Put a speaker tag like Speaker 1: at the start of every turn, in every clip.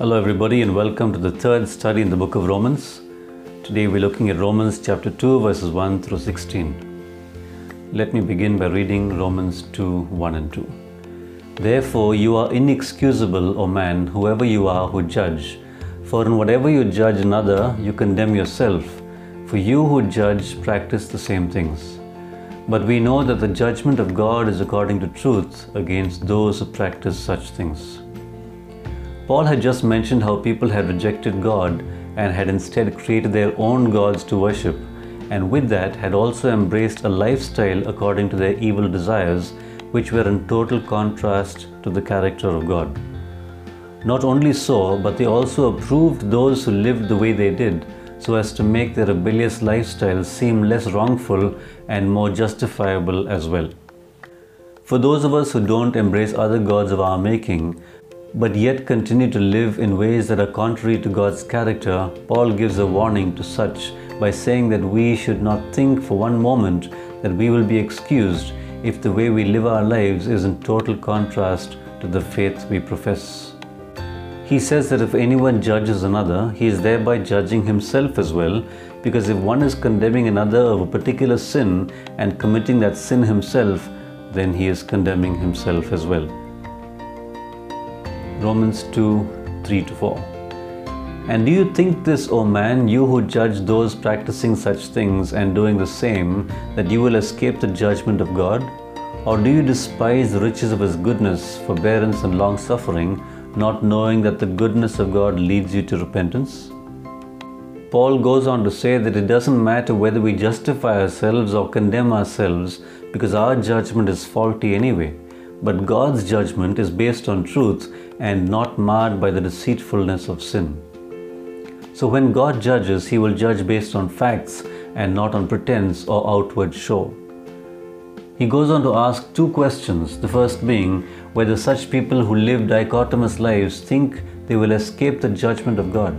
Speaker 1: Hello, everybody, and welcome to the third study in the book of Romans. Today we're looking at Romans chapter 2, verses 1 through 16. Let me begin by reading Romans 2 1 and 2. Therefore, you are inexcusable, O man, whoever you are who judge. For in whatever you judge another, you condemn yourself. For you who judge practice the same things. But we know that the judgment of God is according to truth against those who practice such things. Paul had just mentioned how people had rejected God and had instead created their own gods to worship, and with that had also embraced a lifestyle according to their evil desires, which were in total contrast to the character of God. Not only so, but they also approved those who lived the way they did, so as to make their rebellious lifestyle seem less wrongful and more justifiable as well. For those of us who don't embrace other gods of our making, but yet continue to live in ways that are contrary to God's character, Paul gives a warning to such by saying that we should not think for one moment that we will be excused if the way we live our lives is in total contrast to the faith we profess. He says that if anyone judges another, he is thereby judging himself as well, because if one is condemning another of a particular sin and committing that sin himself, then he is condemning himself as well. Romans 2 3 to 4. And do you think this, O man, you who judge those practicing such things and doing the same, that you will escape the judgment of God? Or do you despise the riches of his goodness, forbearance, and long suffering? not knowing that the goodness of God leads you to repentance? Paul goes on to say that it doesn't matter whether we justify ourselves or condemn ourselves because our judgment is faulty anyway, but God's judgment is based on truth and not marred by the deceitfulness of sin. So when God judges, He will judge based on facts and not on pretense or outward show. He goes on to ask two questions, the first being whether such people who live dichotomous lives think they will escape the judgment of God.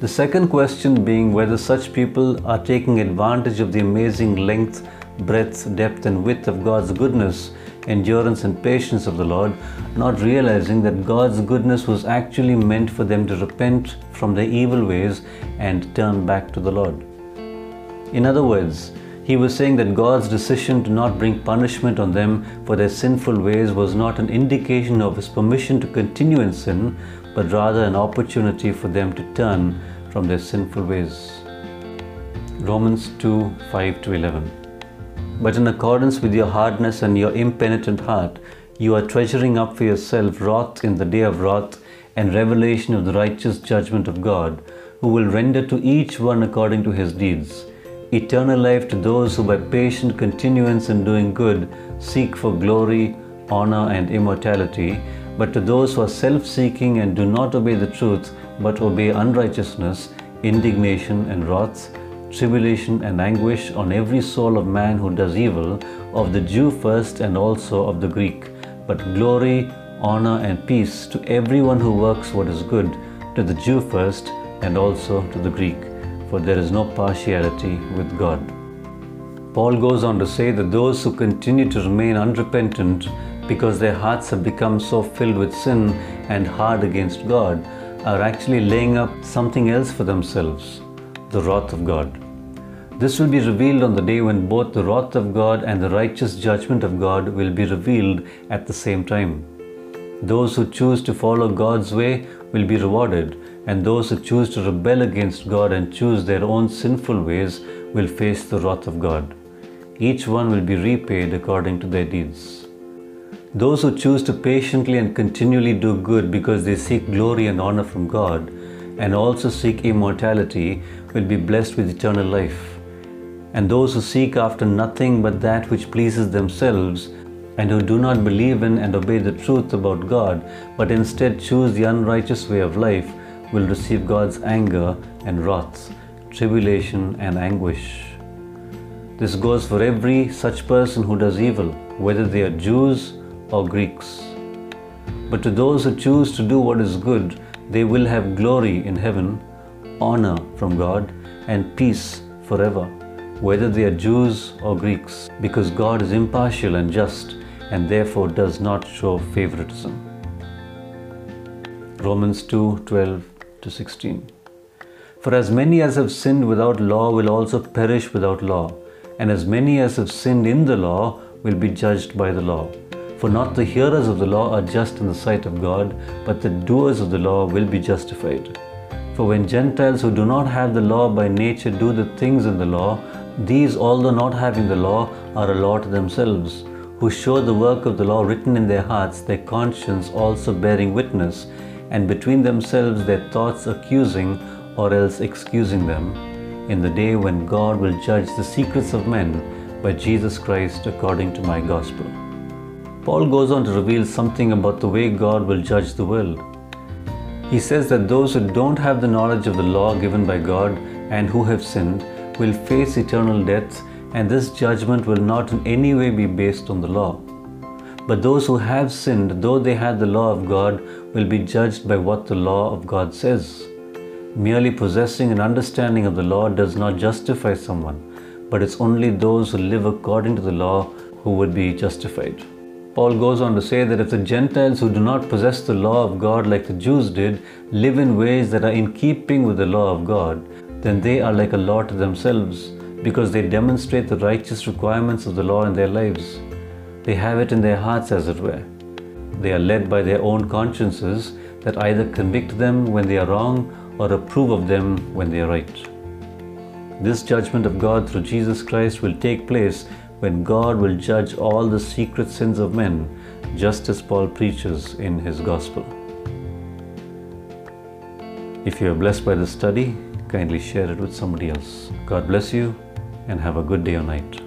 Speaker 1: The second question being whether such people are taking advantage of the amazing length, breadth, depth, and width of God's goodness, endurance, and patience of the Lord, not realizing that God's goodness was actually meant for them to repent from their evil ways and turn back to the Lord. In other words, he was saying that God's decision to not bring punishment on them for their sinful ways was not an indication of His permission to continue in sin, but rather an opportunity for them to turn from their sinful ways. Romans 2 5 to 11. But in accordance with your hardness and your impenitent heart, you are treasuring up for yourself wrath in the day of wrath and revelation of the righteous judgment of God, who will render to each one according to his deeds. Eternal life to those who by patient continuance in doing good seek for glory, honor, and immortality, but to those who are self seeking and do not obey the truth but obey unrighteousness, indignation and wrath, tribulation and anguish on every soul of man who does evil, of the Jew first and also of the Greek, but glory, honor, and peace to everyone who works what is good, to the Jew first and also to the Greek. For there is no partiality with God. Paul goes on to say that those who continue to remain unrepentant because their hearts have become so filled with sin and hard against God are actually laying up something else for themselves the wrath of God. This will be revealed on the day when both the wrath of God and the righteous judgment of God will be revealed at the same time. Those who choose to follow God's way will be rewarded, and those who choose to rebel against God and choose their own sinful ways will face the wrath of God. Each one will be repaid according to their deeds. Those who choose to patiently and continually do good because they seek glory and honor from God and also seek immortality will be blessed with eternal life. And those who seek after nothing but that which pleases themselves and who do not believe in and obey the truth about God, but instead choose the unrighteous way of life, will receive God's anger and wrath, tribulation and anguish. This goes for every such person who does evil, whether they are Jews or Greeks. But to those who choose to do what is good, they will have glory in heaven, honor from God, and peace forever, whether they are Jews or Greeks, because God is impartial and just and therefore does not show favoritism. Romans 2 12 to 16. For as many as have sinned without law will also perish without law, and as many as have sinned in the law will be judged by the law. For not the hearers of the law are just in the sight of God, but the doers of the law will be justified. For when Gentiles who do not have the law by nature do the things in the law, these, although not having the law, are a law to themselves, who show the work of the law written in their hearts, their conscience also bearing witness, and between themselves their thoughts accusing or else excusing them, in the day when God will judge the secrets of men by Jesus Christ according to my gospel. Paul goes on to reveal something about the way God will judge the world. He says that those who don't have the knowledge of the law given by God and who have sinned will face eternal death, and this judgment will not in any way be based on the law. But those who have sinned, though they had the law of God, will be judged by what the law of God says. Merely possessing an understanding of the law does not justify someone, but it's only those who live according to the law who would be justified. Paul goes on to say that if the Gentiles who do not possess the law of God like the Jews did live in ways that are in keeping with the law of God, then they are like a law to themselves because they demonstrate the righteous requirements of the law in their lives. They have it in their hearts, as it were. They are led by their own consciences that either convict them when they are wrong or approve of them when they are right. This judgment of God through Jesus Christ will take place when God will judge all the secret sins of men, just as Paul preaches in his gospel. If you are blessed by this study, kindly share it with somebody else. God bless you and have a good day or night.